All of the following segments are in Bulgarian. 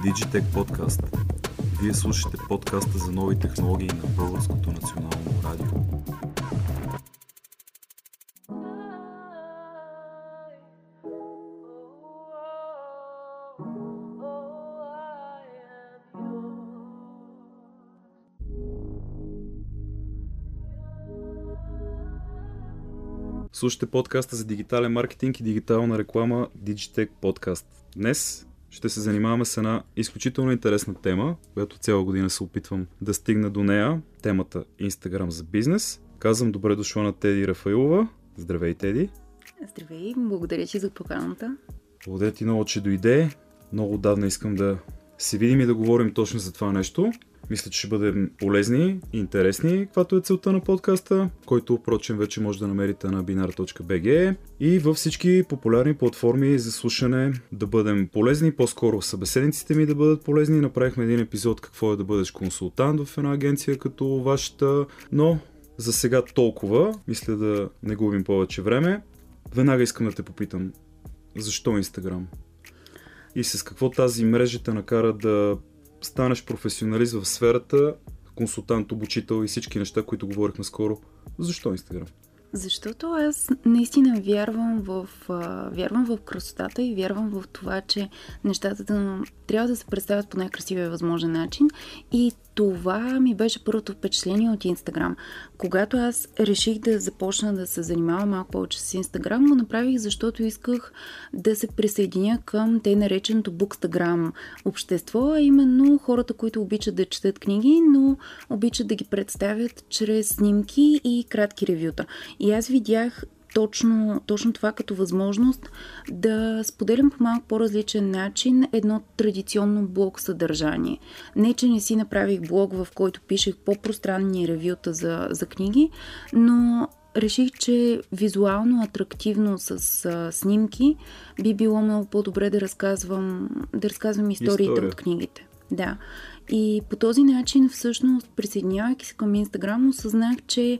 Digitech Podcast. Вие слушате подкаста за нови технологии на Българското национално радио. Слушате подкаста за дигитален маркетинг и дигитална реклама Digitech Podcast. Днес ще се занимаваме с една изключително интересна тема, която цяла година се опитвам да стигна до нея. Темата Instagram за бизнес. Казвам добре дошла на Теди Рафаилова. Здравей, Теди. Здравей, благодаря ти за поканата. Благодаря ти много, че дойде. Много отдавна искам да се видим и да говорим точно за това нещо. Мисля, че ще бъдем полезни и интересни, каквато е целта на подкаста, който, впрочем, вече може да намерите на binar.bg и във всички популярни платформи за слушане да бъдем полезни, по-скоро събеседниците ми да бъдат полезни. Направихме един епизод какво е да бъдеш консултант в една агенция като вашата, но за сега толкова. Мисля да не губим повече време. Веднага искам да те попитам, защо Инстаграм? И с какво тази мрежа те накара да станеш професионалист в сферата, консултант, обучител и всички неща, които говорихме скоро. Защо Инстаграм? Защото аз наистина вярвам в, вярвам в красотата и вярвам в това, че нещата трябва да се представят по най-красивия възможен начин. И това ми беше първото впечатление от Инстаграм. Когато аз реших да започна да се занимавам малко повече с Инстаграм, го направих, защото исках да се присъединя към те нареченото Букстаграм общество, а именно хората, които обичат да четат книги, но обичат да ги представят чрез снимки и кратки ревюта. И аз видях точно, точно това като възможност да споделям по малко по-различен начин едно традиционно блог съдържание. Не, че не си направих блог, в който пишех по-пространни ревюта за, за книги, но реших, че визуално атрактивно с а, снимки би било много по-добре да разказвам, да разказвам историите История. от книгите. Да. И по този начин, всъщност, присъединявайки се към Инстаграм, осъзнах, че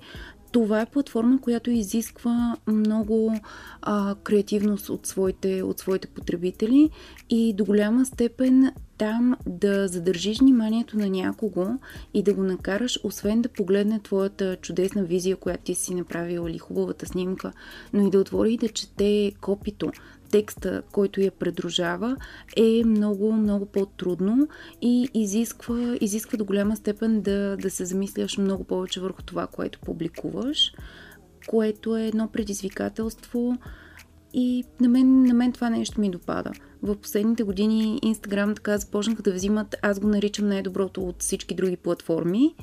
това е платформа, която изисква много а, креативност от своите, от своите потребители и до голяма степен там да задържиш вниманието на някого и да го накараш, освен да погледне твоята чудесна визия, която ти си направила или хубавата снимка, но и да отвори и да чете копито, текста, който я предружава, е много, много по-трудно и изисква, изисква до голяма степен да, да се замисляш много повече върху това, което публикуваш, което е едно предизвикателство и на мен, на мен това нещо ми допада. В последните години Инстаграм така започнаха да взимат, аз го наричам най-доброто от всички други платформи.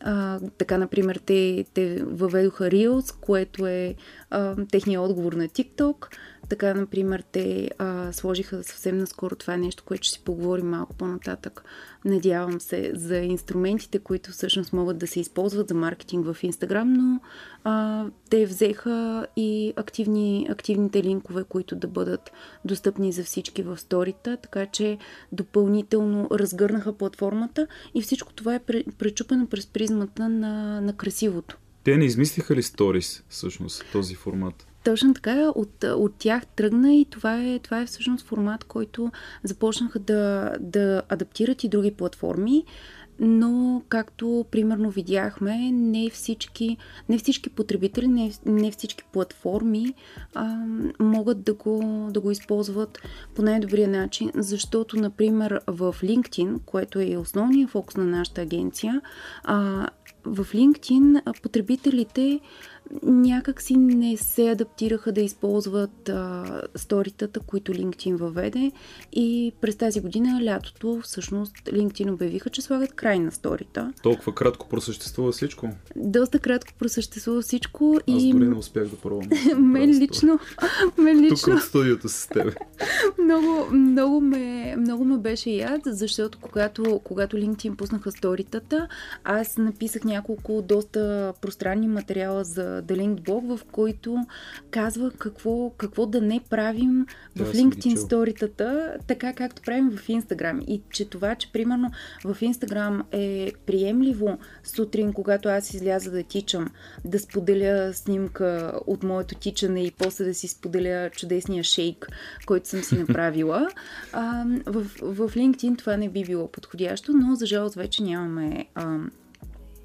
А, така, например, те, те въведоха Reels, което е а, техния отговор на TikTok. Така, например, те а, сложиха съвсем наскоро това нещо, което ще си поговорим малко по-нататък. Надявам се за инструментите, които всъщност могат да се използват за маркетинг в Инстаграм, но а, те взеха и активни, активните линкове, които да бъдат достъпни за всички в сторита, така че допълнително разгърнаха платформата и всичко това е пречупено през призмата на, на красивото. Те не измислиха ли сторис, всъщност, този формат? Точно така, от, от тях тръгна и това е, това е всъщност формат, който започнаха да, да адаптират и други платформи, но както примерно видяхме, не всички, не всички потребители, не, не всички платформи а, могат да го, да го използват по най-добрия начин, защото, например, в LinkedIn, което е основният фокус на нашата агенция, а, в LinkedIn потребителите някак си не се адаптираха да използват а, сторитата, които LinkedIn въведе и през тази година, лятото, всъщност LinkedIn обявиха, че слагат край на сторита. Толкова кратко просъществува всичко? Доста кратко просъществува всичко Аз и... дори не успях да пробвам. мен лично, мен лично... Тук от студиото с тебе. много, много, ме, много ме беше яд, защото когато, когато LinkedIn пуснаха сторитата, аз написах няколко доста пространни материала за Linked блог, в който казва какво, какво да не правим да, в LinkedIn сторитата, така както правим в Instagram. И че това, че примерно в Instagram е приемливо сутрин, когато аз изляза да тичам, да споделя снимка от моето тичане и после да си споделя чудесния шейк, който съм си направила направила. А, в, в LinkedIn това не би било подходящо, но за жалост вече нямаме а,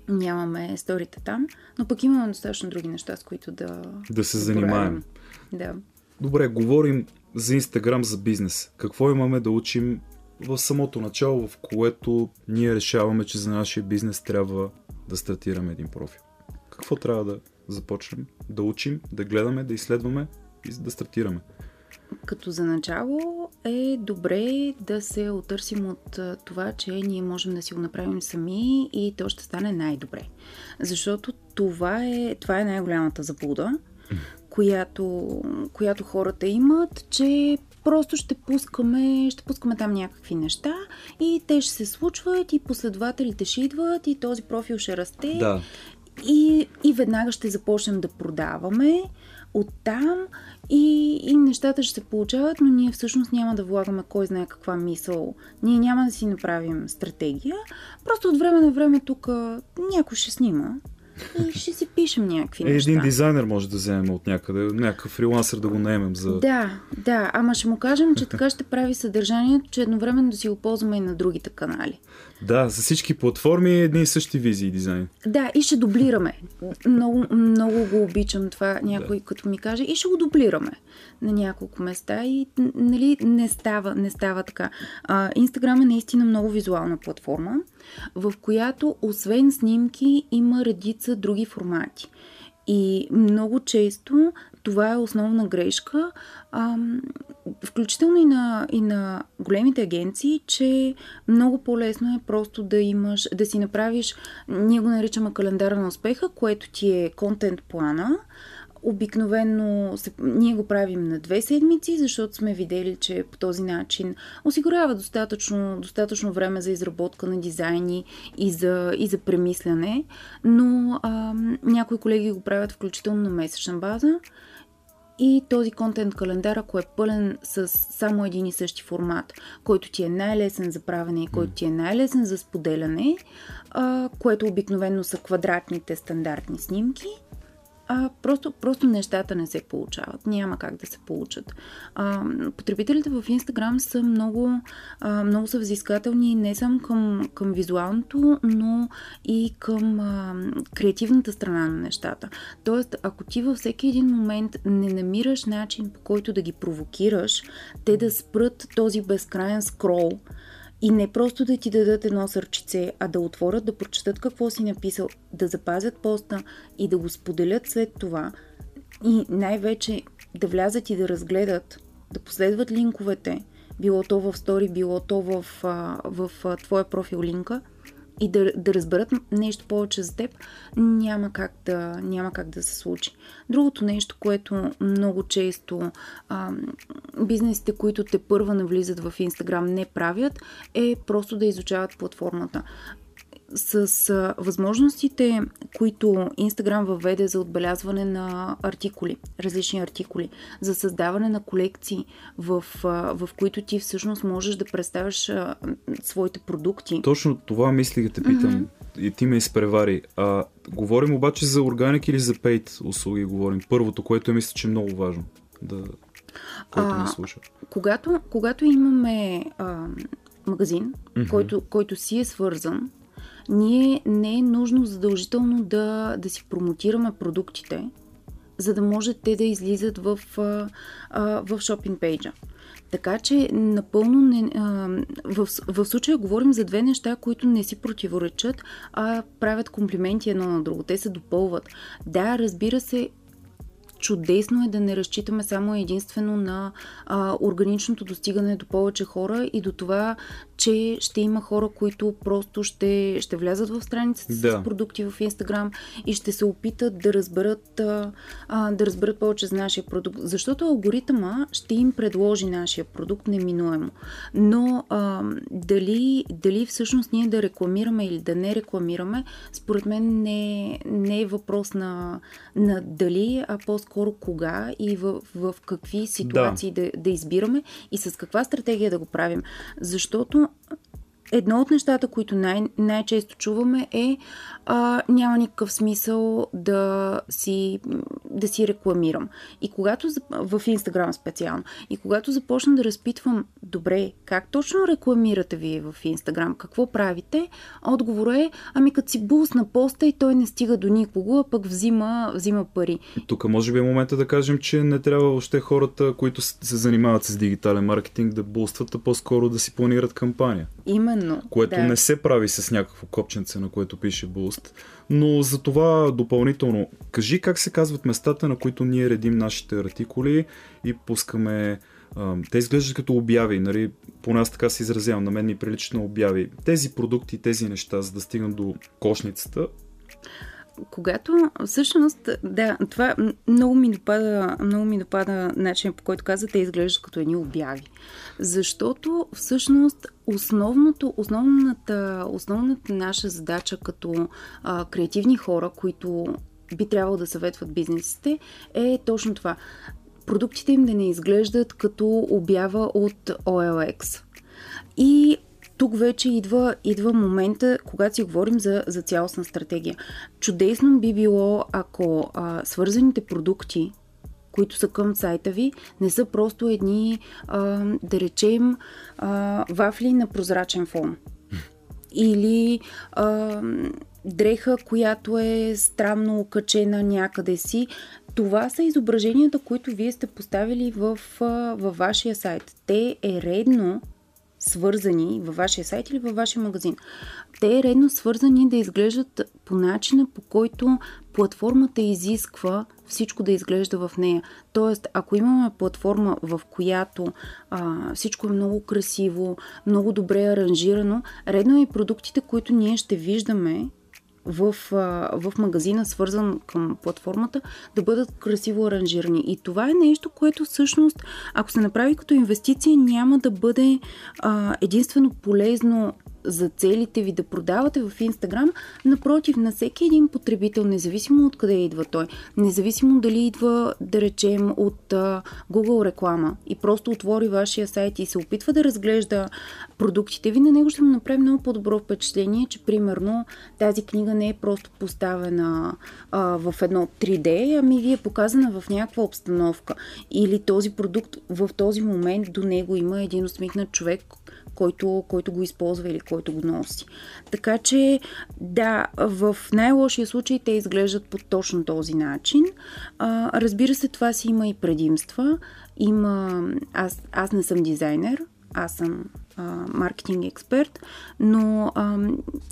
нямаме сторите там, но пък имаме достатъчно други неща, с които да... Да се занимаем. Да. Добре, говорим за Инстаграм, за бизнес. Какво имаме да учим в самото начало, в което ние решаваме, че за нашия бизнес трябва да стартираме един профил? Какво трябва да започнем? Да учим, да гледаме, да изследваме и да стартираме? Като за начало е добре да се отърсим от това, че ние можем да си го направим сами и то ще стане най-добре. Защото това е, това е най-голямата заблуда, която, която хората имат, че просто ще пускаме, ще пускаме там някакви неща и те ще се случват и последователите ще идват и този профил ще расте. Да. И, и веднага ще започнем да продаваме оттам и, и нещата ще се получават, но ние всъщност няма да влагаме кой знае каква мисъл. Ние няма да си направим стратегия. Просто от време на време тук някой ще снима и ще си пишем някакви е, неща. Един дизайнер може да вземем от някъде, някакъв фрилансър да го наемем за... Да, да, ама ще му кажем, че така ще прави съдържанието, че едновременно да си го ползваме и на другите канали. Да, за всички платформи едни и същи визии дизайн. Да, и ще дублираме. Много, много го обичам това някой да. като ми каже и ще го дублираме на няколко места и нали, не става, не става така. Инстаграм е наистина много визуална платформа, в която освен снимки има редица други формати. И много често това е основна грешка, а, включително и на, и на големите агенции, че много по-лесно е просто да имаш, да си направиш, ние го наричаме календара на успеха, което ти е контент плана, Обикновено се, ние го правим на две седмици, защото сме видели, че по този начин осигурява достатъчно, достатъчно време за изработка на дизайни и за, и за премисляне, но а, някои колеги го правят включително на месечна база. И този контент календар, ако е пълен с само един и същи формат, който ти е най-лесен за правене и който ти е най-лесен за споделяне, а, което обикновено са квадратните стандартни снимки – а, просто, просто нещата не се получават. Няма как да се получат. А, потребителите в Инстаграм са много, а, много са взискателни не само към, към визуалното, но и към а, креативната страна на нещата. Тоест, ако ти във всеки един момент не намираш начин по който да ги провокираш, те да спрат този безкрайен скрол, и не просто да ти дадат едно сърчице, а да отворят, да прочетат какво си написал, да запазят поста и да го споделят след това. И най-вече да влязат и да разгледат, да последват линковете, било то в стори, било то в, в, в твоя профил линка – и да, да разберат нещо повече за теб, няма как, да, няма как да се случи. Другото нещо, което много често а, бизнесите, които те първа навлизат в Инстаграм, не правят, е просто да изучават платформата с възможностите, които Инстаграм въведе за отбелязване на артикули, различни артикули, за създаване на колекции, в, в които ти всъщност можеш да представяш своите продукти. Точно това мислих да те питам. Mm-hmm. И ти ме изпревари. А, говорим обаче за органик или за пейт услуги? Говорим първото, което е мисля, че е много важно. Да, който а, слуша. Когато, когато имаме а, магазин, mm-hmm. който, който си е свързан ние не е нужно задължително да, да си промотираме продуктите, за да може те да излизат в, в шопинг пейджа. Така че напълно не, в, в случая говорим за две неща, които не си противоречат, а правят комплименти едно на друго. Те се допълват. Да, разбира се, чудесно е да не разчитаме само единствено на а, органичното достигане до повече хора и до това, че ще има хора, които просто ще, ще влязат в страницата да. с продукти в Инстаграм и ще се опитат да разберат, а, а, да разберат повече за нашия продукт. Защото алгоритъма ще им предложи нашия продукт неминуемо. Но а, дали, дали всъщност ние да рекламираме или да не рекламираме, според мен не, не е въпрос на, на дали, а по-скоро кога и в, в какви ситуации да. Да, да избираме и с каква стратегия да го правим. Защото едно от нещата, които най- най-често чуваме е а, няма никакъв смисъл да си, да си рекламирам. И когато в Инстаграм специално. И когато започна да разпитвам, добре, как точно рекламирате вие в Инстаграм? Какво правите? Отговор е, ами като си булс на поста и той не стига до никого, а пък взима, взима пари. Тук може би е момента да кажем, че не трябва още хората, които се занимават с дигитален маркетинг, да булстват, а по-скоро да си планират кампания. Именно. Което да. не се прави с някакво копченце, на което пише буст. Но за това допълнително, кажи как се казват местата, на които ние редим нашите артикули и пускаме те изглеждат като обяви, нали? поне аз така се изразявам, на мен ми прилича на обяви. Тези продукти, тези неща, за да стигнат до кошницата, когато всъщност, да, това много ми допада, много ми допада начин по който каза, те изглеждат като едни обяви. Защото всъщност основното, основната, основната наша задача като а, креативни хора, които би трябвало да съветват бизнесите, е точно това. Продуктите им да не изглеждат като обява от OLX. И тук вече идва, идва момента, когато си говорим за, за цялостна стратегия. Чудесно би било, ако а, свързаните продукти, които са към сайта ви, не са просто едни, а, да речем, а, вафли на прозрачен фон. Или а, дреха, която е странно окачена някъде си. Това са изображенията, които вие сте поставили в, във вашия сайт. Те е редно свързани във вашия сайт или във вашия магазин. Те е редно свързани да изглеждат по начина, по който платформата изисква всичко да изглежда в нея. Тоест, ако имаме платформа, в която а, всичко е много красиво, много добре аранжирано, редно е и продуктите, които ние ще виждаме в, в магазина, свързан към платформата, да бъдат красиво аранжирани. И това е нещо, което всъщност, ако се направи като инвестиция, няма да бъде а, единствено полезно за целите ви да продавате в Инстаграм, напротив, на всеки един потребител, независимо от къде идва той, независимо дали идва, да речем, от а, Google реклама и просто отвори вашия сайт и се опитва да разглежда продуктите ви, на него ще му направи много по-добро впечатление, че примерно тази книга не е просто поставена а, в едно 3D, ами ви е показана в някаква обстановка. Или този продукт в този момент до него има един усмихнат човек, който, който го използва или който го носи. Така че, да, в най-лошия случай те изглеждат по точно този начин. А, разбира се, това си има и предимства. Има... Аз, аз не съм дизайнер, аз съм маркетинг експерт, но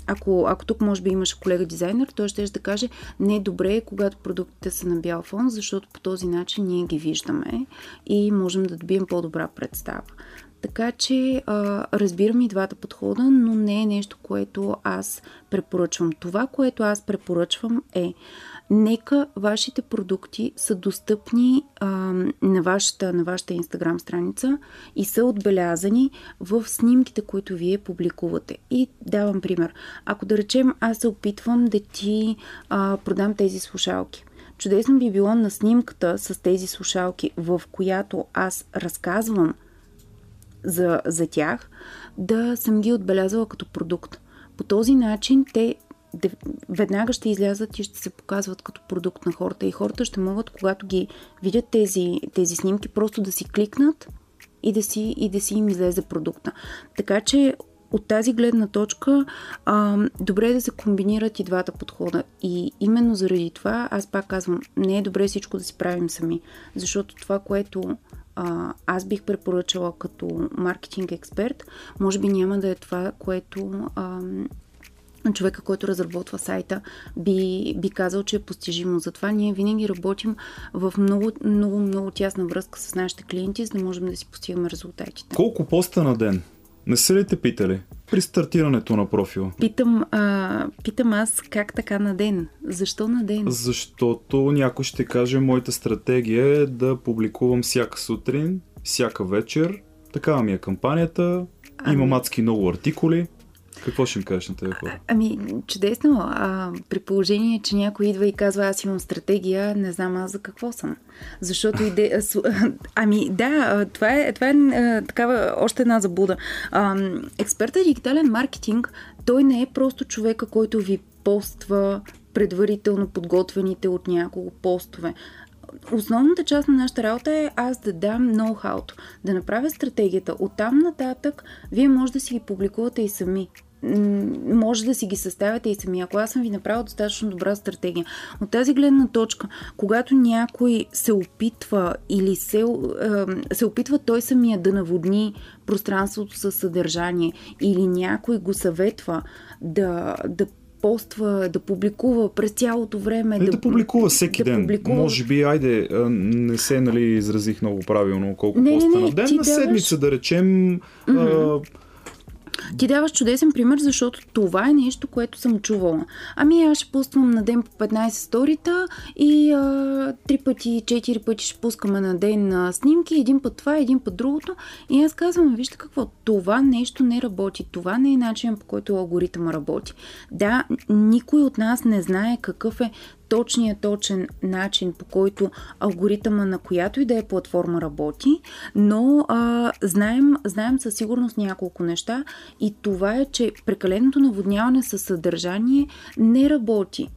ако, ако тук може би имаш колега дизайнер, той ще да каже не е добре, когато продуктите са на бял фон, защото по този начин ние ги виждаме и можем да добием по-добра представа. Така че а, разбирам и двата подхода, но не е нещо, което аз препоръчвам. Това, което аз препоръчвам е нека вашите продукти са достъпни а, на, вашата, на вашата Инстаграм страница и са отбелязани в снимките, които вие публикувате. И давам пример. Ако да речем, аз се опитвам да ти а, продам тези слушалки. Чудесно би било на снимката с тези слушалки, в която аз разказвам за, за тях, да съм ги отбелязала като продукт. По този начин те веднага ще излязат и ще се показват като продукт на хората и хората ще могат, когато ги видят тези, тези снимки, просто да си кликнат и да си, и да си им излезе продукта. Така че от тази гледна точка а, добре е да се комбинират и двата подхода. И именно заради това аз пак казвам, не е добре всичко да си правим сами, защото това, което аз бих препоръчала като маркетинг експерт, може би няма да е това, което човека, който разработва сайта, би, би казал, че е постижимо. Затова ние винаги работим в много, много, много тясна връзка с нашите клиенти, за да можем да си постигаме резултатите. Колко поста на ден? Не са ли те питали? При стартирането на профила. Питам, а, питам аз как така на ден? Защо на ден? Защото някой ще каже, моята стратегия е да публикувам всяка сутрин, всяка вечер. Такава ми е кампанията. Ами... Има мацки много артикули. Какво ще им кажеш на тези хора? Ами, чудесно. А, при положение, че някой идва и казва, аз имам стратегия, не знам аз за какво съм. Защото иде... Ами, да, това е, това е такава още една забуда. А, експертът дигитален маркетинг, той не е просто човека, който ви поства предварително подготвените от няколко постове основната част на нашата работа е аз да дам ноу-хауто, да направя стратегията. Оттам нататък вие може да си ги публикувате и сами може да си ги съставяте и сами. Ако аз съм ви направил достатъчно добра стратегия. От тази гледна точка, когато някой се опитва или се, се опитва той самия да наводни пространството със съдържание или някой го съветва да, да поства, да публикува през цялото време. Не да, да публикува всеки да ден. Публикува... Може би, айде, не се нали, изразих много правилно колко не, поста не, не, на ден, на седмица даваш... да речем. Mm-hmm. А ти даваш чудесен пример, защото това е нещо, което съм чувала. Ами аз ще пускам на ден по 15 сторита и 3 пъти, 4 пъти ще пускаме на ден на снимки, един път това, един път другото. И аз казвам, вижте какво, това нещо не работи. Това не е начин по който алгоритъма работи. Да, никой от нас не знае какъв е точния точен начин, по който алгоритъма на която и да е платформа работи, но а, знаем, знаем със сигурност няколко неща и това е, че прекаленото наводняване със съдържание не работи.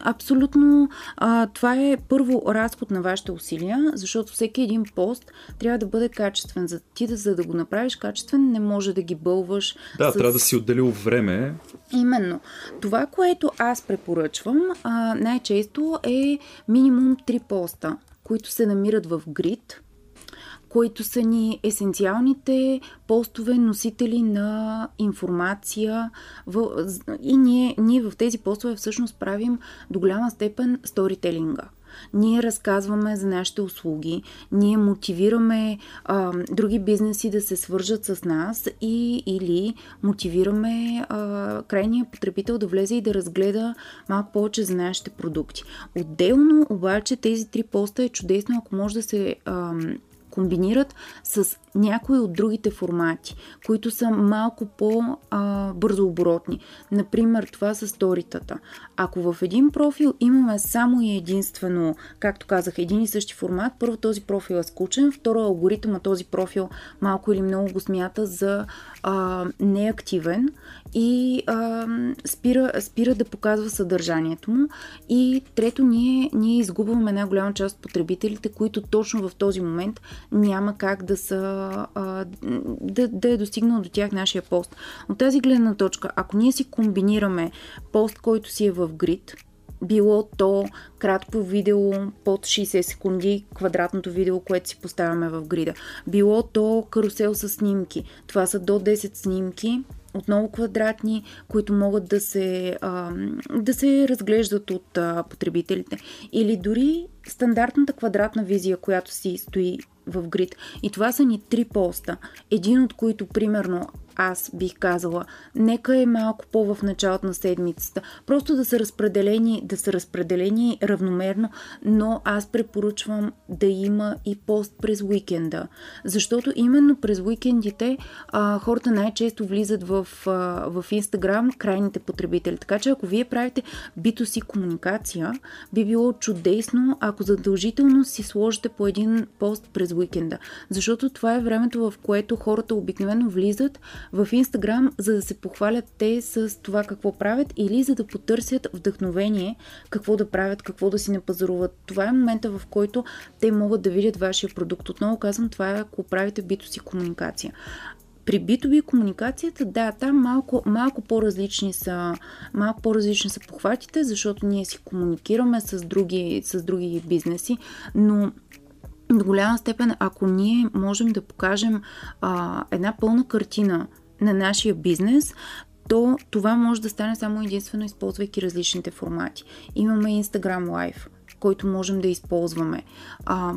Абсолютно а, това е първо разход на вашите усилия, защото всеки един пост трябва да бъде качествен. За ти да, за да го направиш качествен, не може да ги бълваш. Да, с... трябва да си отделил време. Именно. Това, което аз препоръчвам а, най-често е минимум 3 поста, които се намират в грид които са ни есенциалните постове, носители на информация. И ние, ние в тези постове всъщност правим до голяма степен сторителинга. Ние разказваме за нашите услуги, ние мотивираме а, други бизнеси да се свържат с нас и или мотивираме а, крайния потребител да влезе и да разгледа малко повече за нашите продукти. Отделно обаче тези три поста е чудесно, ако може да се а, комбинират с някои от другите формати, които са малко по-бързо оборотни. Например, това са сторитата. Ако в един профил имаме само и единствено, както казах, един и същи формат, първо този профил е скучен, второ алгоритъма този профил малко или много го смята за а, неактивен и а, спира, спира да показва съдържанието му. И трето, ние, ние изгубваме една голяма част от потребителите, които точно в този момент няма как да са а, да, да е достигнал до тях нашия пост. От тази гледна точка, ако ние си комбинираме пост, който си е в грид, било то кратко видео под 60 секунди, квадратното видео, което си поставяме в грида. Било то карусел с снимки. Това са до 10 снимки, отново квадратни, които могат да се, да се разглеждат от потребителите. Или дори стандартната квадратна визия, която си стои в грид. И това са ни три поста. Един от които, примерно, аз бих казала, нека е малко по в началото на седмицата. Просто да са разпределени, да са разпределени равномерно, но аз препоръчвам да има и пост през уикенда. Защото именно през уикендите а, хората най-често влизат в, а, в Instagram крайните потребители. Така че ако вие правите бито си комуникация, би било чудесно, ако задължително си сложите по един пост през уикенда. Защото това е времето, в което хората обикновено влизат, в Инстаграм, за да се похвалят те с това какво правят или за да потърсят вдъхновение какво да правят, какво да си не пазаруват. Това е момента, в който те могат да видят вашия продукт. Отново казвам, това е ако правите бито си комуникация. При B2B комуникацията, да, там малко, малко по-различни са, малко по-различни са похватите, защото ние си комуникираме с други, с други бизнеси, но до голяма степен, ако ние можем да покажем а, една пълна картина на нашия бизнес, то това може да стане само единствено използвайки различните формати. Имаме Instagram Live, който можем да използваме. А,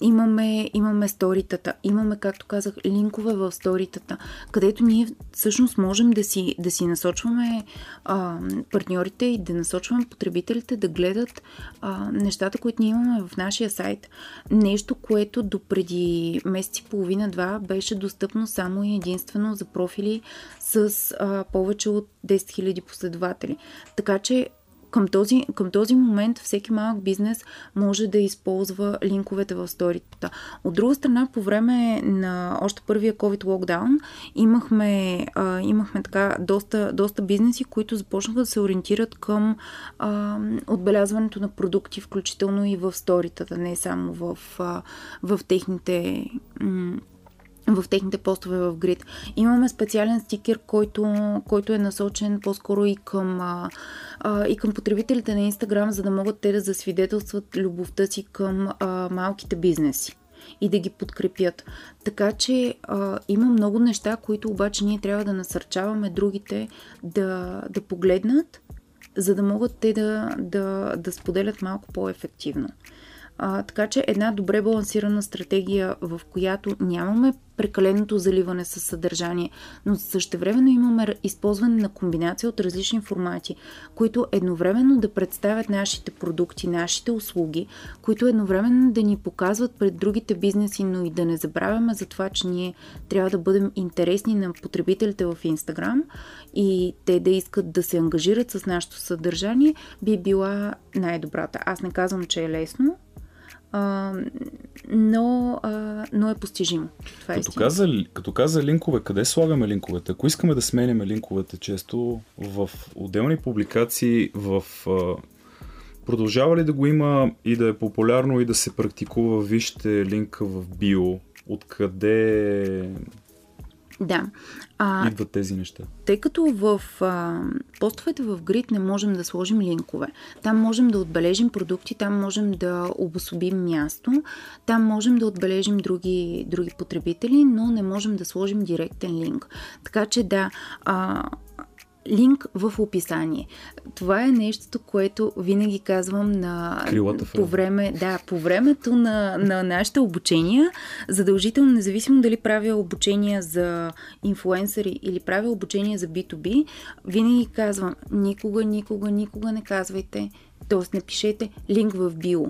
имаме, имаме сторитата, имаме, както казах, линкове в сторитата, където ние всъщност можем да си, да си насочваме а, партньорите и да насочваме потребителите да гледат а, нещата, които ние имаме в нашия сайт. Нещо, което до преди месеци половина-два беше достъпно само и единствено за профили с а, повече от 10 000 последователи. Така че към този, към този момент всеки малък бизнес може да използва линковете в сторитата. От друга страна, по време на още първия COVID локдаун имахме, имахме така доста, доста бизнеси, които започнаха да се ориентират към а, отбелязването на продукти, включително и в сторитата, не само в, а, в техните м- в техните постове в Grid. Имаме специален стикер, който, който е насочен по-скоро и към, а, а, и към потребителите на Instagram, за да могат те да засвидетелстват любовта си към а, малките бизнеси и да ги подкрепят. Така че а, има много неща, които обаче ние трябва да насърчаваме другите да, да погледнат, за да могат те да, да, да споделят малко по-ефективно. А, така че една добре балансирана стратегия, в която нямаме прекаленото заливане с съдържание, но същевременно имаме използване на комбинация от различни формати, които едновременно да представят нашите продукти, нашите услуги, които едновременно да ни показват пред другите бизнеси, но и да не забравяме за това, че ние трябва да бъдем интересни на потребителите в Инстаграм и те да искат да се ангажират с нашето съдържание, би била най-добрата. Аз не казвам, че е лесно, а, но, а, но е постижимо. Това е като, каза, като каза линкове, къде слагаме линковете? Ако искаме да сменяме линковете често в отделни публикации, в а, продължава ли да го има и да е популярно и да се практикува, вижте линка в био, откъде да. А, идват тези неща? Тъй като в а, постовете в Grid не можем да сложим линкове. Там можем да отбележим продукти, там можем да обособим място, там можем да отбележим други, други потребители, но не можем да сложим директен линк. Така че да, а, линк в описание. Това е нещото, което винаги казвам на, по време, да, по времето на, на нашите обучения, задължително, независимо дали правя обучения за инфуенсъри или правя обучения за B2B, винаги казвам, никога, никога, никога не казвайте, т.е. не пишете линк в био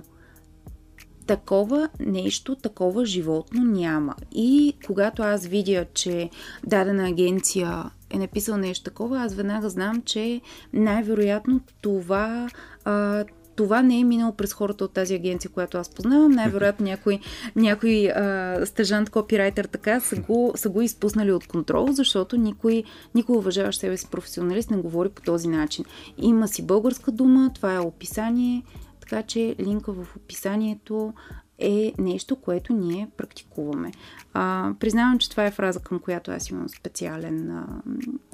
такова нещо, такова животно няма. И когато аз видя, че дадена агенция е написал нещо такова, аз веднага знам, че най-вероятно това, а, това не е минало през хората от тази агенция, която аз познавам. Най-вероятно някой, някой а, стъжант, копирайтер така са го, са го изпуснали от контрол, защото никой, никой уважаващ себе си професионалист не говори по този начин. Има си българска дума, това е описание, така че линка в описанието е нещо, което ние практикуваме. А, признавам, че това е фраза, към която аз имам специален, а,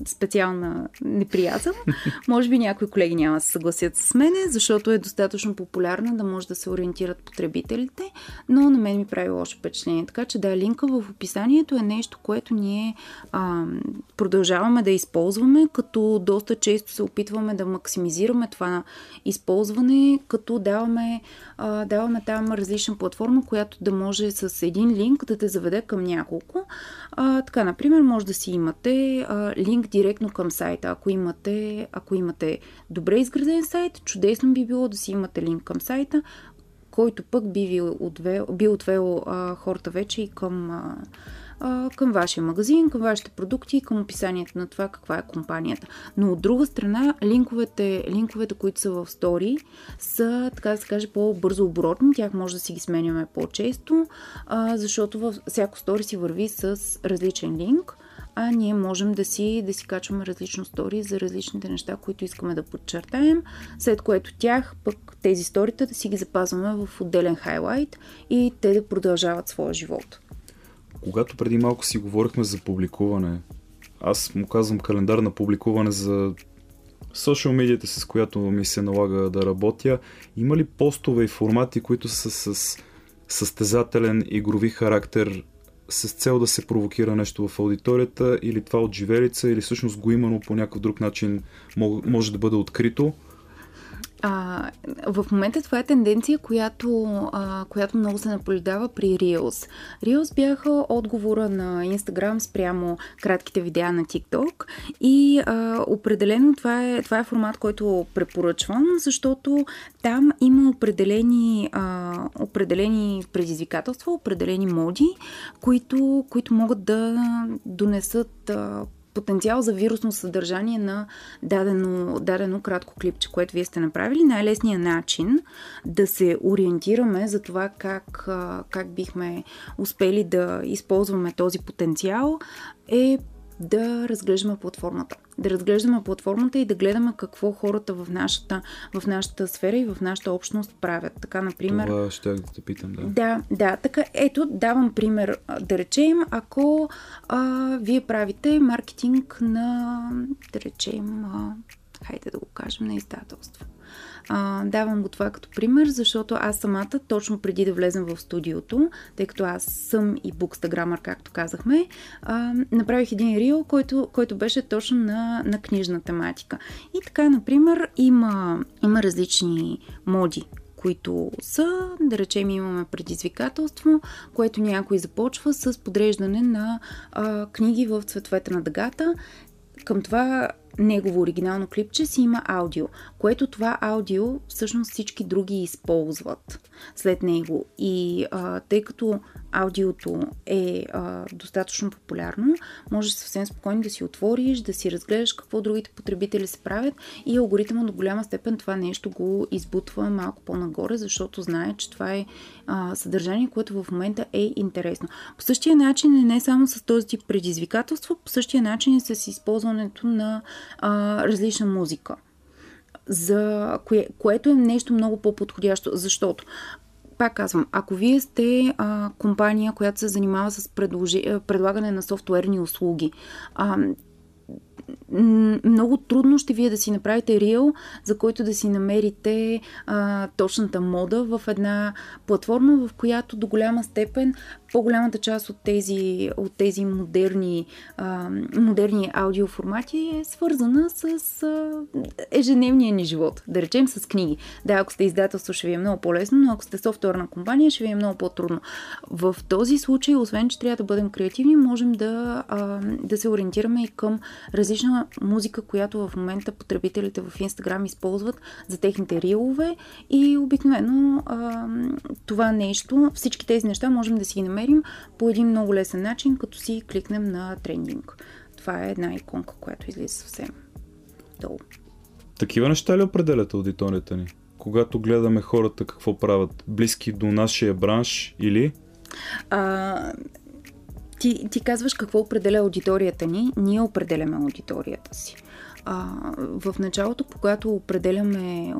специална неприязъл. Може би някои колеги няма да се съгласят с мене, защото е достатъчно популярна да може да се ориентират потребителите, но на мен ми прави лошо впечатление. Така че да, линка в описанието е нещо, което ние а, продължаваме да използваме, като доста често се опитваме да максимизираме това използване, като даваме, а, даваме там различна платформа, която да може с един линк да те заведе към няколко. А, така, например, може да си имате а, линк директно към сайта. Ако имате, ако имате добре изграден сайт, чудесно би било да си имате линк към сайта, който пък би ви отвел, би отвел а, хората вече и към а, към вашия магазин, към вашите продукти и към описанието на това каква е компанията. Но от друга страна, линковете, линковете които са в стори, са, така да се каже, по-бързо оборотни. Тях може да си ги сменяме по-често, а, защото във всяко стори си върви с различен линк а ние можем да си, да си качваме различно стори за различните неща, които искаме да подчертаем, след което тях, пък тези сторита да си ги запазваме в отделен хайлайт и те да продължават своя живот когато преди малко си говорихме за публикуване, аз му казвам календар на публикуване за социал медията, с която ми се налага да работя. Има ли постове и формати, които са с състезателен игрови характер с цел да се провокира нещо в аудиторията или това от живелица или всъщност го имано по някакъв друг начин може да бъде открито? А, в момента това е тенденция, която, а, която много се наблюдава при Reels. Reels бяха отговора на Instagram спрямо кратките видеа на TikTok и а, определено това е, това е формат, който препоръчвам, защото там има определени, а, определени предизвикателства, определени моди, които, които могат да донесат а, потенциал за вирусно съдържание на дадено, дадено кратко клипче, което вие сте направили. Най-лесният начин да се ориентираме за това как, как бихме успели да използваме този потенциал е да разглеждаме платформата. Да разглеждаме платформата и да гледаме какво хората в нашата, в нашата сфера и в нашата общност правят. Така, например... Това ще да те питам, да. Да, да. Така, ето, давам пример. Да речем, ако а, вие правите маркетинг на, да речем, а, хайде да го кажем, на издателство. А, давам го това като пример, защото аз самата, точно преди да влезем в студиото, тъй като аз съм и букстаграмър, както казахме, а, направих един рил, който, който беше точно на, на книжна тематика. И така, например, има, има различни моди, които са, да речем, имаме предизвикателство, което някой започва с подреждане на а, книги в цветовете на дъгата. Към това негово оригинално клипче си има аудио, което това аудио всъщност всички други използват след него. И а, тъй като аудиото е а, достатъчно популярно, можеш съвсем спокойно да си отвориш, да си разгледаш какво другите потребители се правят и алгоритъмът до голяма степен това нещо го избутва малко по-нагоре, защото знае, че това е а, съдържание, което в момента е интересно. По същия начин е не само с този тип предизвикателство, по същия начин е с използването на а, различна музика за кое, което е нещо много по-подходящо, защото пак казвам, ако вие сте а, компания, която се занимава с предложи, предлагане на софтуерни услуги, а, много трудно ще вие да си направите рил, за който да си намерите а, точната мода в една платформа, в която до голяма степен по-голямата част от тези, от тези модерни, а, модерни аудиоформати е свързана с а, ежедневния ни живот. Да речем с книги. Да, ако сте издателство, ще ви е много по-лесно, но ако сте софтуерна компания, ще ви е много по-трудно. В този случай, освен, че трябва да бъдем креативни, можем да, а, да се ориентираме и към различна музика, която в момента потребителите в Инстаграм използват за техните рилове и обикновено а, това нещо, всички тези неща можем да си ги намерим по един много лесен начин, като си кликнем на трендинг. Това е една иконка, която излиза съвсем долу. Такива неща ли определят аудиторията ни? Когато гледаме хората какво правят, близки до нашия бранш или? А, ти, ти казваш какво определя аудиторията ни, ние определяме аудиторията си. А, в началото, когато определяме,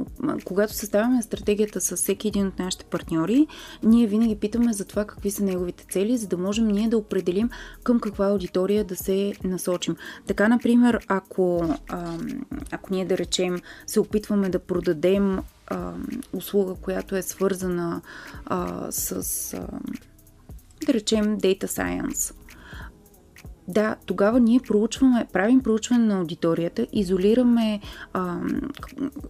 когато съставяме стратегията с всеки един от нашите партньори, ние винаги питаме за това какви са неговите цели, за да можем ние да определим към каква аудитория да се насочим. Така, например, ако, а, ако ние да речем се опитваме да продадем а, услуга, която е свързана а, с. А, да речем Data Science. Да, тогава ние проучваме, правим проучване на аудиторията, изолираме а,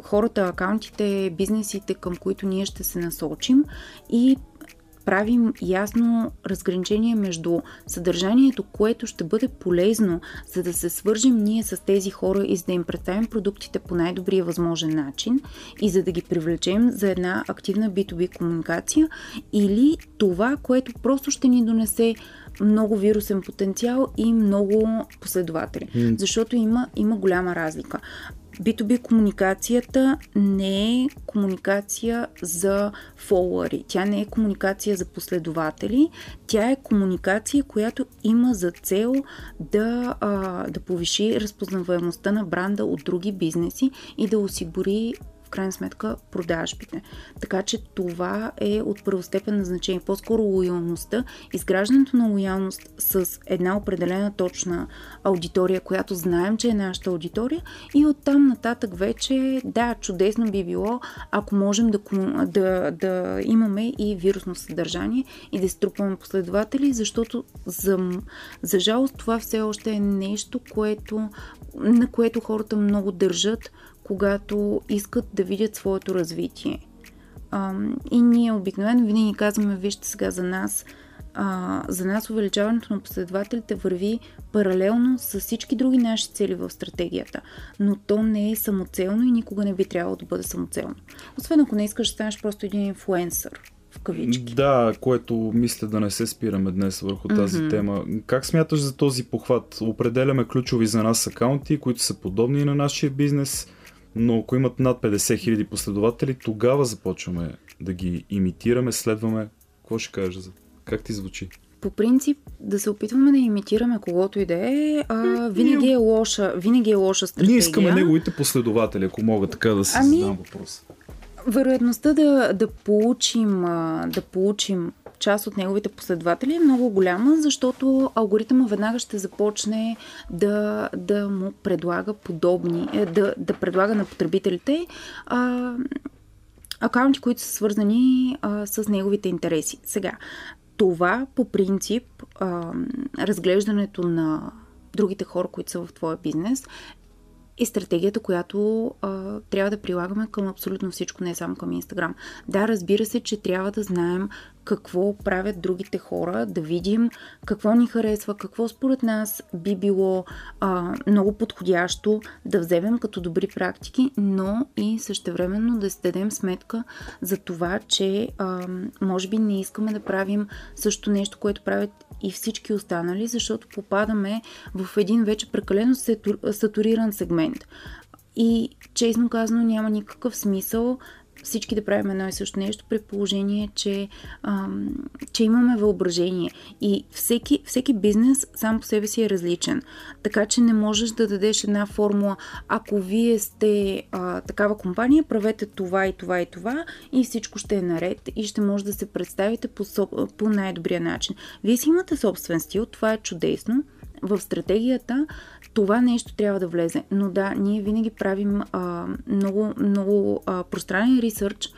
хората, акаунтите, бизнесите, към които ние ще се насочим и правим ясно разграничение между съдържанието, което ще бъде полезно, за да се свържим ние с тези хора и за да им представим продуктите по най-добрия възможен начин и за да ги привлечем за една активна B2B комуникация или това, което просто ще ни донесе много вирусен потенциал и много последователи. Mm. Защото има, има голяма разлика. B2B комуникацията не е комуникация за фолуари, тя не е комуникация за последователи, тя е комуникация, която има за цел да, а, да повиши разпознаваемостта на бранда от други бизнеси и да осигури крайна сметка продажбите. Така че това е от първостепенно значение. По-скоро лоялността, изграждането на лоялност с една определена точна аудитория, която знаем, че е нашата аудитория и оттам нататък вече, да, чудесно би било, ако можем да, да, да имаме и вирусно съдържание и да струпваме последователи, защото за, за жалост това все още е нещо, което, на което хората много държат, когато искат да видят своето развитие. А, и ние обикновено винаги казваме, вижте сега за нас, а, за нас увеличаването на последователите върви паралелно с всички други наши цели в стратегията. Но то не е самоцелно и никога не би трябвало да бъде самоцелно. Освен ако не искаш да станеш просто един инфлуенсър. в кавички. Да, което мисля да не се спираме днес върху тази mm-hmm. тема. Как смяташ за този похват? Определяме ключови за нас акаунти, които са подобни на нашия бизнес, но ако имат над 50 000 последователи, тогава започваме да ги имитираме, следваме. Какво ще кажеш за как ти звучи? По принцип, да се опитваме да имитираме когото и да е, а, винаги е лоша, винаги е лоша стратегия. Ние искаме неговите последователи, ако мога така да си ами, задам въпрос. Вероятността да, да, получим, да получим част от неговите последователи е много голяма, защото алгоритъмът веднага ще започне да, да му предлага подобни, е, да, да предлага на потребителите а, акаунти, които са свързани а, с неговите интереси. Сега, това по принцип, а, разглеждането на другите хора, които са в твоя бизнес, е стратегията, която а, трябва да прилагаме към абсолютно всичко, не само към Инстаграм. Да, разбира се, че трябва да знаем какво правят другите хора, да видим какво ни харесва, какво според нас би било а, много подходящо да вземем като добри практики, но и същевременно да си дадем сметка за това, че а, може би не искаме да правим също нещо, което правят и всички останали, защото попадаме в един вече прекалено сатуриран сегмент. И честно казано няма никакъв смисъл всички да правим едно и също нещо, при положение, че, ам, че имаме въображение. И всеки, всеки бизнес сам по себе си е различен. Така че не можеш да дадеш една формула. Ако вие сте а, такава компания, правете това и това и това и всичко ще е наред и ще може да се представите по, по най-добрия начин. Вие си имате собствен стил, това е чудесно в стратегията това нещо трябва да влезе. Но да, ние винаги правим а, много, много а, пространен ресърч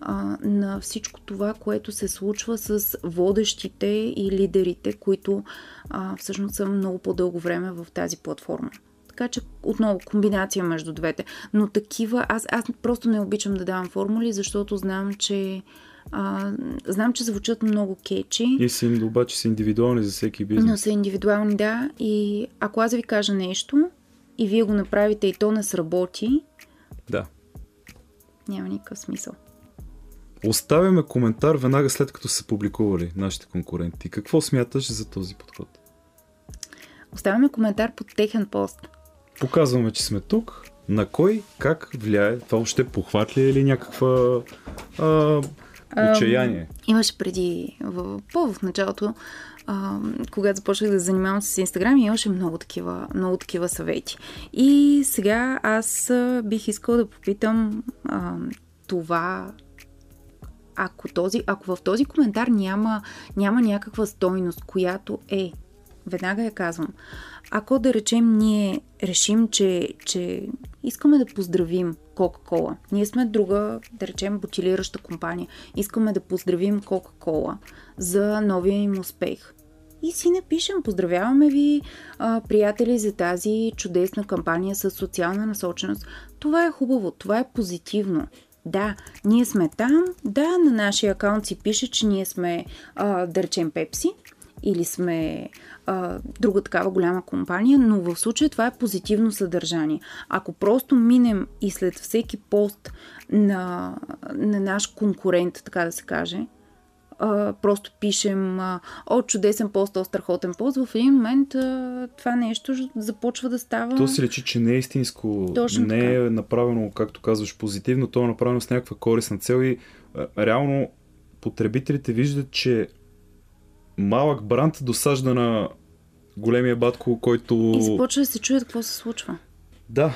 а, на всичко това, което се случва с водещите и лидерите, които а, всъщност са много по-дълго време в тази платформа. Така че отново комбинация между двете. Но такива, аз, аз просто не обичам да давам формули, защото знам, че а, знам, че звучат много кечи. И са, обаче са индивидуални за всеки бизнес. Но са индивидуални, да. И ако аз ви кажа нещо и вие го направите и то не сработи, да. няма никакъв смисъл. Оставяме коментар веднага след като са публикували нашите конкуренти. Какво смяташ за този подход? Оставяме коментар под техен пост. Показваме, че сме тук. На кой, как влияе? Това още похватли или някаква а, Отчаяние. имаше преди, в, по в началото, а, когато започнах да занимавам с Инстаграм, имаше много такива, много такива съвети. И сега аз бих искала да попитам а, това, ако, този, ако в този коментар няма, няма някаква стойност, която е, веднага я казвам, ако да речем ние решим, че, че искаме да поздравим Кока-Кола. Ние сме друга, да речем, бутилираща компания. Искаме да поздравим Кока-Кола за новия им успех. И си напишем, поздравяваме ви, приятели, за тази чудесна кампания с социална насоченост. Това е хубаво, това е позитивно. Да, ние сме там, да, на нашия акаунт си пише, че ние сме, да речем, Пепси, или сме а, друга такава голяма компания, но в случая това е позитивно съдържание. Ако просто минем и след всеки пост на, на наш конкурент, така да се каже, а, просто пишем а, о, чудесен пост, о, страхотен пост, в един момент а, това нещо започва да става... То си речи, че не е истинско, Точно не така. е направено, както казваш, позитивно, то е направено с някаква корисна цел и а, реално потребителите виждат, че малък бранд досажда на големия батко, който... И започва да се чуят какво се случва. Да.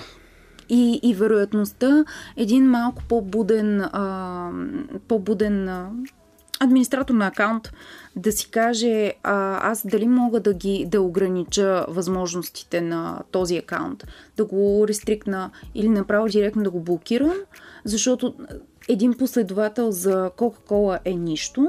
И, и вероятността един малко по-буден, а, по-буден а, администратор на акаунт да си каже а, аз дали мога да ги да огранича възможностите на този акаунт, да го рестрикна или направо директно да го блокирам, защото един последовател за Coca-Cola е нищо,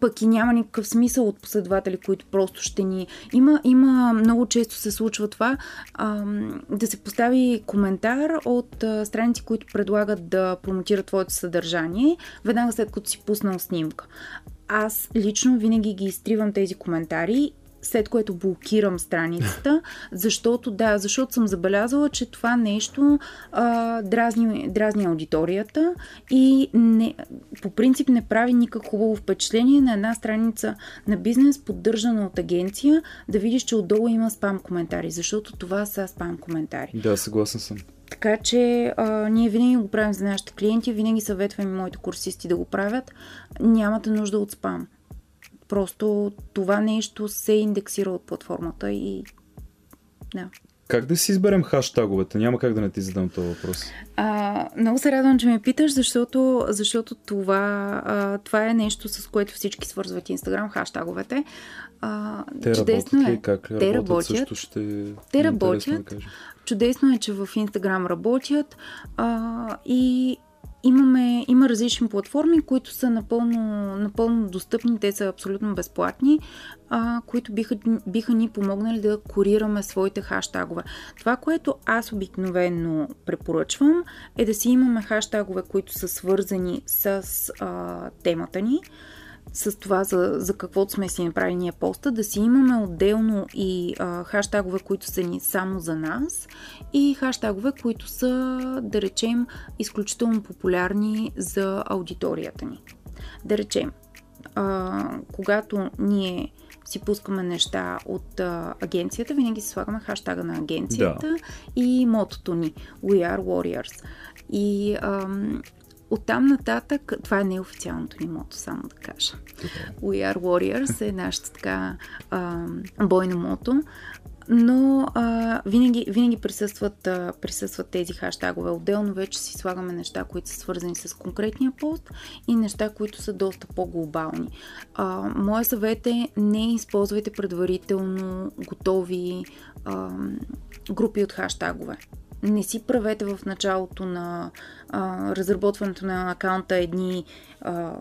пък и няма никакъв смисъл от последователи, които просто ще ни... Има, има много често се случва това, а, да се постави коментар от а, страници, които предлагат да промотират твоето съдържание, веднага след като си пуснал снимка. Аз лично винаги ги изтривам тези коментари след което блокирам страницата, защото да, защото съм забелязала, че това нещо а, дразни, дразни аудиторията и не, по принцип не прави никак хубаво впечатление на една страница на бизнес, поддържана от агенция, да видиш, че отдолу има спам коментари, защото това са спам коментари. Да, съгласен съм. Така че а, ние винаги го правим за нашите клиенти, винаги съветваме моите курсисти да го правят. Нямате нужда от спам. Просто това нещо се индексира от платформата и да. Как да си изберем хаштаговете? Няма как да не ти задам този въпрос. А, много се радвам, че ме питаш, защото, защото това, а, това е нещо, с което всички свързват Инстаграм, хаштаговете. А, те чудесно работят е. ли? Как те работят? работят. Също ще Те е работят. Да кажа. Чудесно е, че в Инстаграм работят а, и имаме, има различни платформи, които са напълно, напълно достъпни, те са абсолютно безплатни, а, които биха, биха ни помогнали да курираме своите хаштагове. Това, което аз обикновено препоръчвам, е да си имаме хаштагове, които са свързани с а, темата ни, с това за, за каквото сме си направили ние поста, да си имаме отделно и а, хаштагове, които са ни само за нас и хаштагове, които са, да речем, изключително популярни за аудиторията ни. Да речем, а, когато ние си пускаме неща от а, агенцията, винаги си слагаме хаштага на агенцията Да. и мотото ни We are Warriors. И ам, оттам нататък, това е неофициалното ни мото, само да кажа. We are Warriors е нашата така а, бойно мото. Но а, винаги, винаги присъстват, а, присъстват тези хаштагове. Отделно вече си слагаме неща, които са свързани с конкретния пост и неща, които са доста по-глобални. А, моя съвет е не използвайте предварително готови а, групи от хаштагове не си правете в началото на а, разработването на акаунта едни а,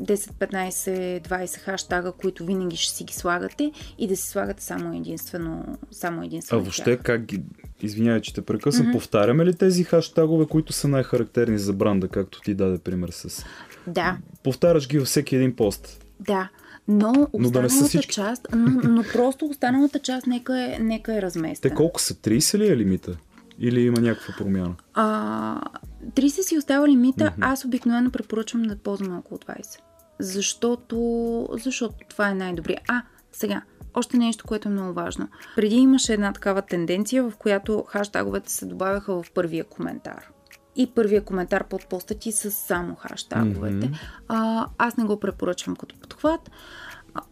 10, 15, 20 хаштага, които винаги ще си ги слагате и да си слагате само единствено, само А единствено въобще тях. как ги... Извинявай, че те прекъсвам. Mm-hmm. Повтаряме ли тези хаштагове, които са най-характерни за бранда, както ти даде пример с... Да, Повтаряш ги във всеки един пост. да. Но Но да не са останалата всички. част, но, но просто останалата част нека е, нека е разместена. Те колко са? 30 ли е лимита? Или има някаква промяна? А, 30 си остава лимита, mm-hmm. аз обикновено препоръчвам да ползваме около 20. Защото, защото това е най-добре. А, сега, още нещо, което е много важно. Преди имаше една такава тенденция, в която хаштаговете се добавяха в първия коментар. И първия коментар под поста ти с само хаштаговете. Мгм. А, аз не го препоръчвам като подхват.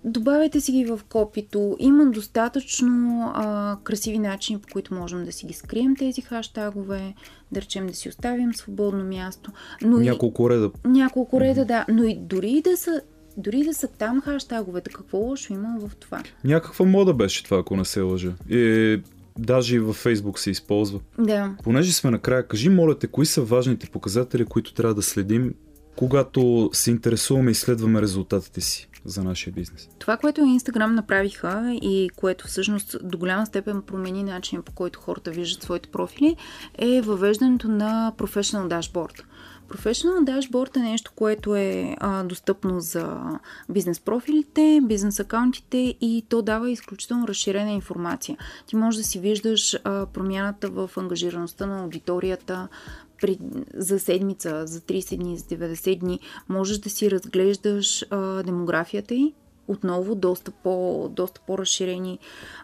Добавяйте си ги в копито. Има достатъчно а, красиви начини, по които можем да си ги скрием тези хаштагове, да речем да си оставим свободно място. Но и, Няколко реда. няколко реда, да. Но и дори и да са дори и да са там хаштаговете, какво лошо има в това? Някаква мода беше това, ако не се лъжа. И, даже и във Фейсбук се използва. Да. Понеже сме накрая, кажи, моля те, кои са важните показатели, които трябва да следим, когато се интересуваме и изследваме резултатите си за нашия бизнес? Това, което Инстаграм направиха и което всъщност до голяма степен промени начина по който хората виждат своите профили, е въвеждането на Professional Dashboard. Professional Dashboard е нещо, което е а, достъпно за бизнес профилите, бизнес акаунтите и то дава изключително разширена информация. Ти можеш да си виждаш а, промяната в ангажираността на аудиторията, при, за седмица, за 30 дни, за 90 дни, можеш да си разглеждаш а, демографията й, отново доста, по, доста по-разширени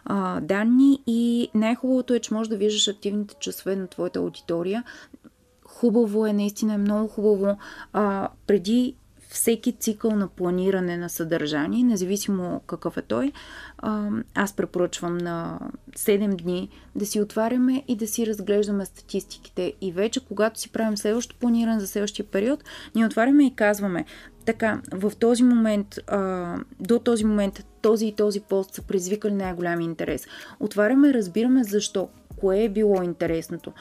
а, данни и най-хубавото е, че можеш да виждаш активните часове на твоята аудитория. Хубаво е, наистина е много хубаво а, преди всеки цикъл на планиране на съдържание, независимо какъв е той, аз препоръчвам на 7 дни да си отваряме и да си разглеждаме статистиките. И вече, когато си правим следващото планиране за следващия период, ние отваряме и казваме, така, в този момент, до този момент, този и този пост са предизвикали най-голям интерес. Отваряме, разбираме защо, кое е било интересното.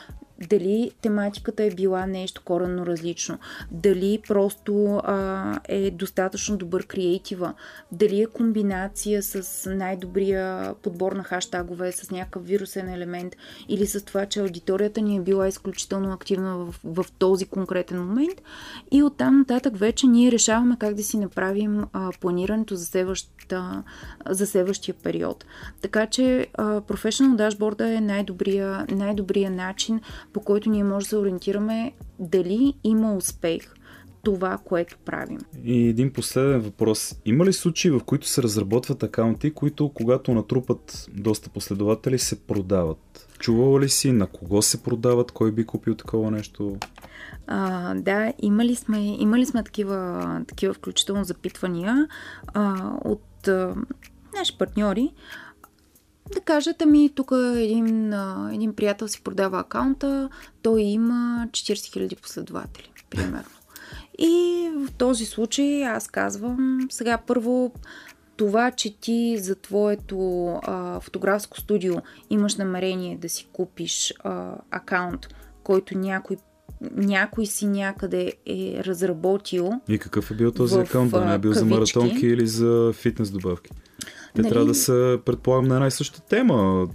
Дали тематиката е била нещо коренно различно, дали просто а, е достатъчно добър креатива, дали е комбинация с най-добрия подбор на хаштагове, с някакъв вирусен елемент или с това, че аудиторията ни е била изключително активна в, в този конкретен момент. И оттам нататък вече ние решаваме как да си направим а, планирането за, следваща, за следващия период. Така че а, Professional Dashboard е най-добрия, най-добрия начин, по който ние може да се ориентираме дали има успех това, което правим. И един последен въпрос. Има ли случаи, в които се разработват акаунти, които когато натрупат доста последователи, се продават? Чувала ли си на кого се продават, кой би купил такова нещо? А, да, имали сме, имали сме такива, такива включително запитвания а, от а, наши партньори. Да кажат, ами тук един, един приятел си продава акаунта, той има 40 000 последователи, примерно. И в този случай аз казвам, сега първо това, че ти за твоето а, фотографско студио имаш намерение да си купиш а, акаунт, който някой някой си някъде е разработил. И какъв е бил този в, акаунт? Да не е бил кавички. за маратонки или за фитнес добавки? Те нали... трябва да са, предполагам, на една и съща тема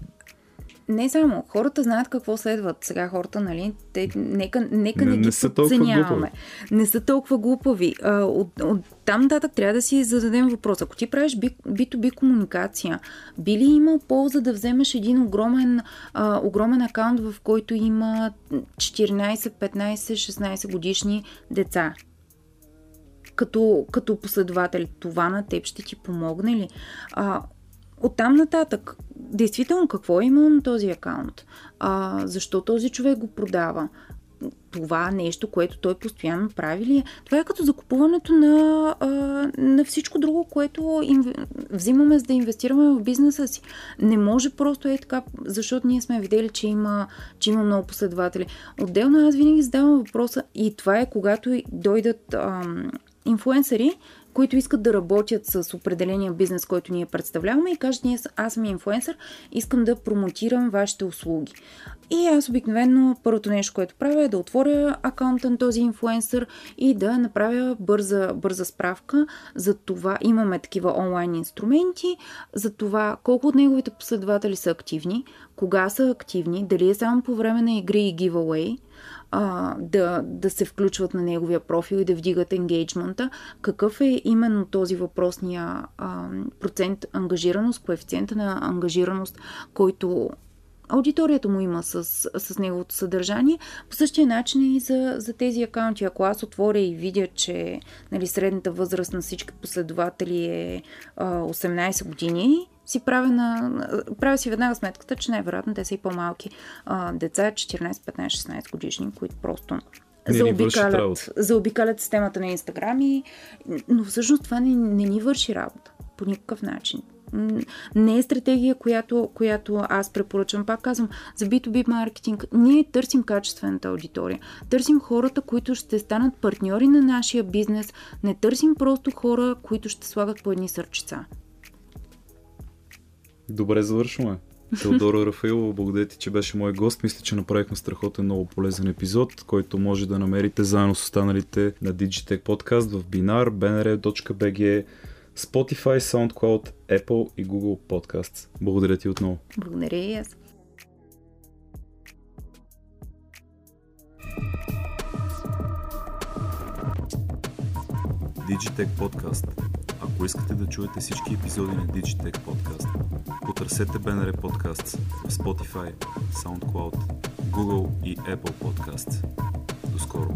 не само, хората знаят какво следват. Сега хората, нали, те, нека, нека не, не, не ги подценяваме. Не са толкова глупави. А, от, от там нататък трябва да си зададем въпрос. Ако ти правиш B2B комуникация, би ли имал полза да вземеш един огромен, а, огромен акаунт, в който има 14, 15, 16 годишни деца? Като, като последователи. Това на теб ще ти помогне ли? А, Оттам нататък, действително какво е имал на този акаунт? А, защо този човек го продава? това нещо, което той постоянно прави ли е? Това е като закупуването на, а, на всичко друго, което им, взимаме за да инвестираме в бизнеса си. Не може просто е така, защото ние сме видели, че има, че има много последователи. Отделно аз винаги задавам въпроса и това е когато дойдат ам, инфуенсъри, които искат да работят с определения бизнес, който ние представляваме и кажат, ние, аз съм инфуенсър, искам да промотирам вашите услуги. И аз обикновено първото нещо, което правя е да отворя акаунта на този инфуенсър и да направя бърза, бърза справка за това. Имаме такива онлайн инструменти, за това колко от неговите последователи са активни, кога са активни, дали е само по време на игри и giveaway, а, да, да се включват на неговия профил и да вдигат енгейджмента. Какъв е именно този въпросния а, процент ангажираност, коефициента на ангажираност, който аудиторията му има с, с неговото съдържание. По същия начин и за, за тези акаунти. Ако аз отворя и видя, че нали, средната възраст на всички последователи е а, 18 години, си правя, на, правя си веднага сметката, че най-вероятно те са и по-малки а, деца, 14, 15, 16 годишни, които просто заобикалят, заобикалят системата на Инстаграм и... Но всъщност това не, не ни върши работа по никакъв начин. Не е стратегия, която, която аз препоръчвам. Пак казвам, за B2B маркетинг ние търсим качествената аудитория. Търсим хората, които ще станат партньори на нашия бизнес. Не търсим просто хора, които ще слагат по едни сърчица. Добре завършваме. Теодора Рафаилова, благодаря ти, че беше мой гост. Мисля, че направихме страхотен много полезен епизод, който може да намерите заедно с останалите на Digitech подкаст в Binar, bnr.bg, Spotify, SoundCloud, Apple и Google Podcasts. Благодаря ти отново. Благодаря и аз. Digitech Podcast. Ако искате да чуете всички епизоди на Digitech Podcast, потърсете BNR Podcasts в Spotify, SoundCloud, Google и Apple Podcasts. До скоро!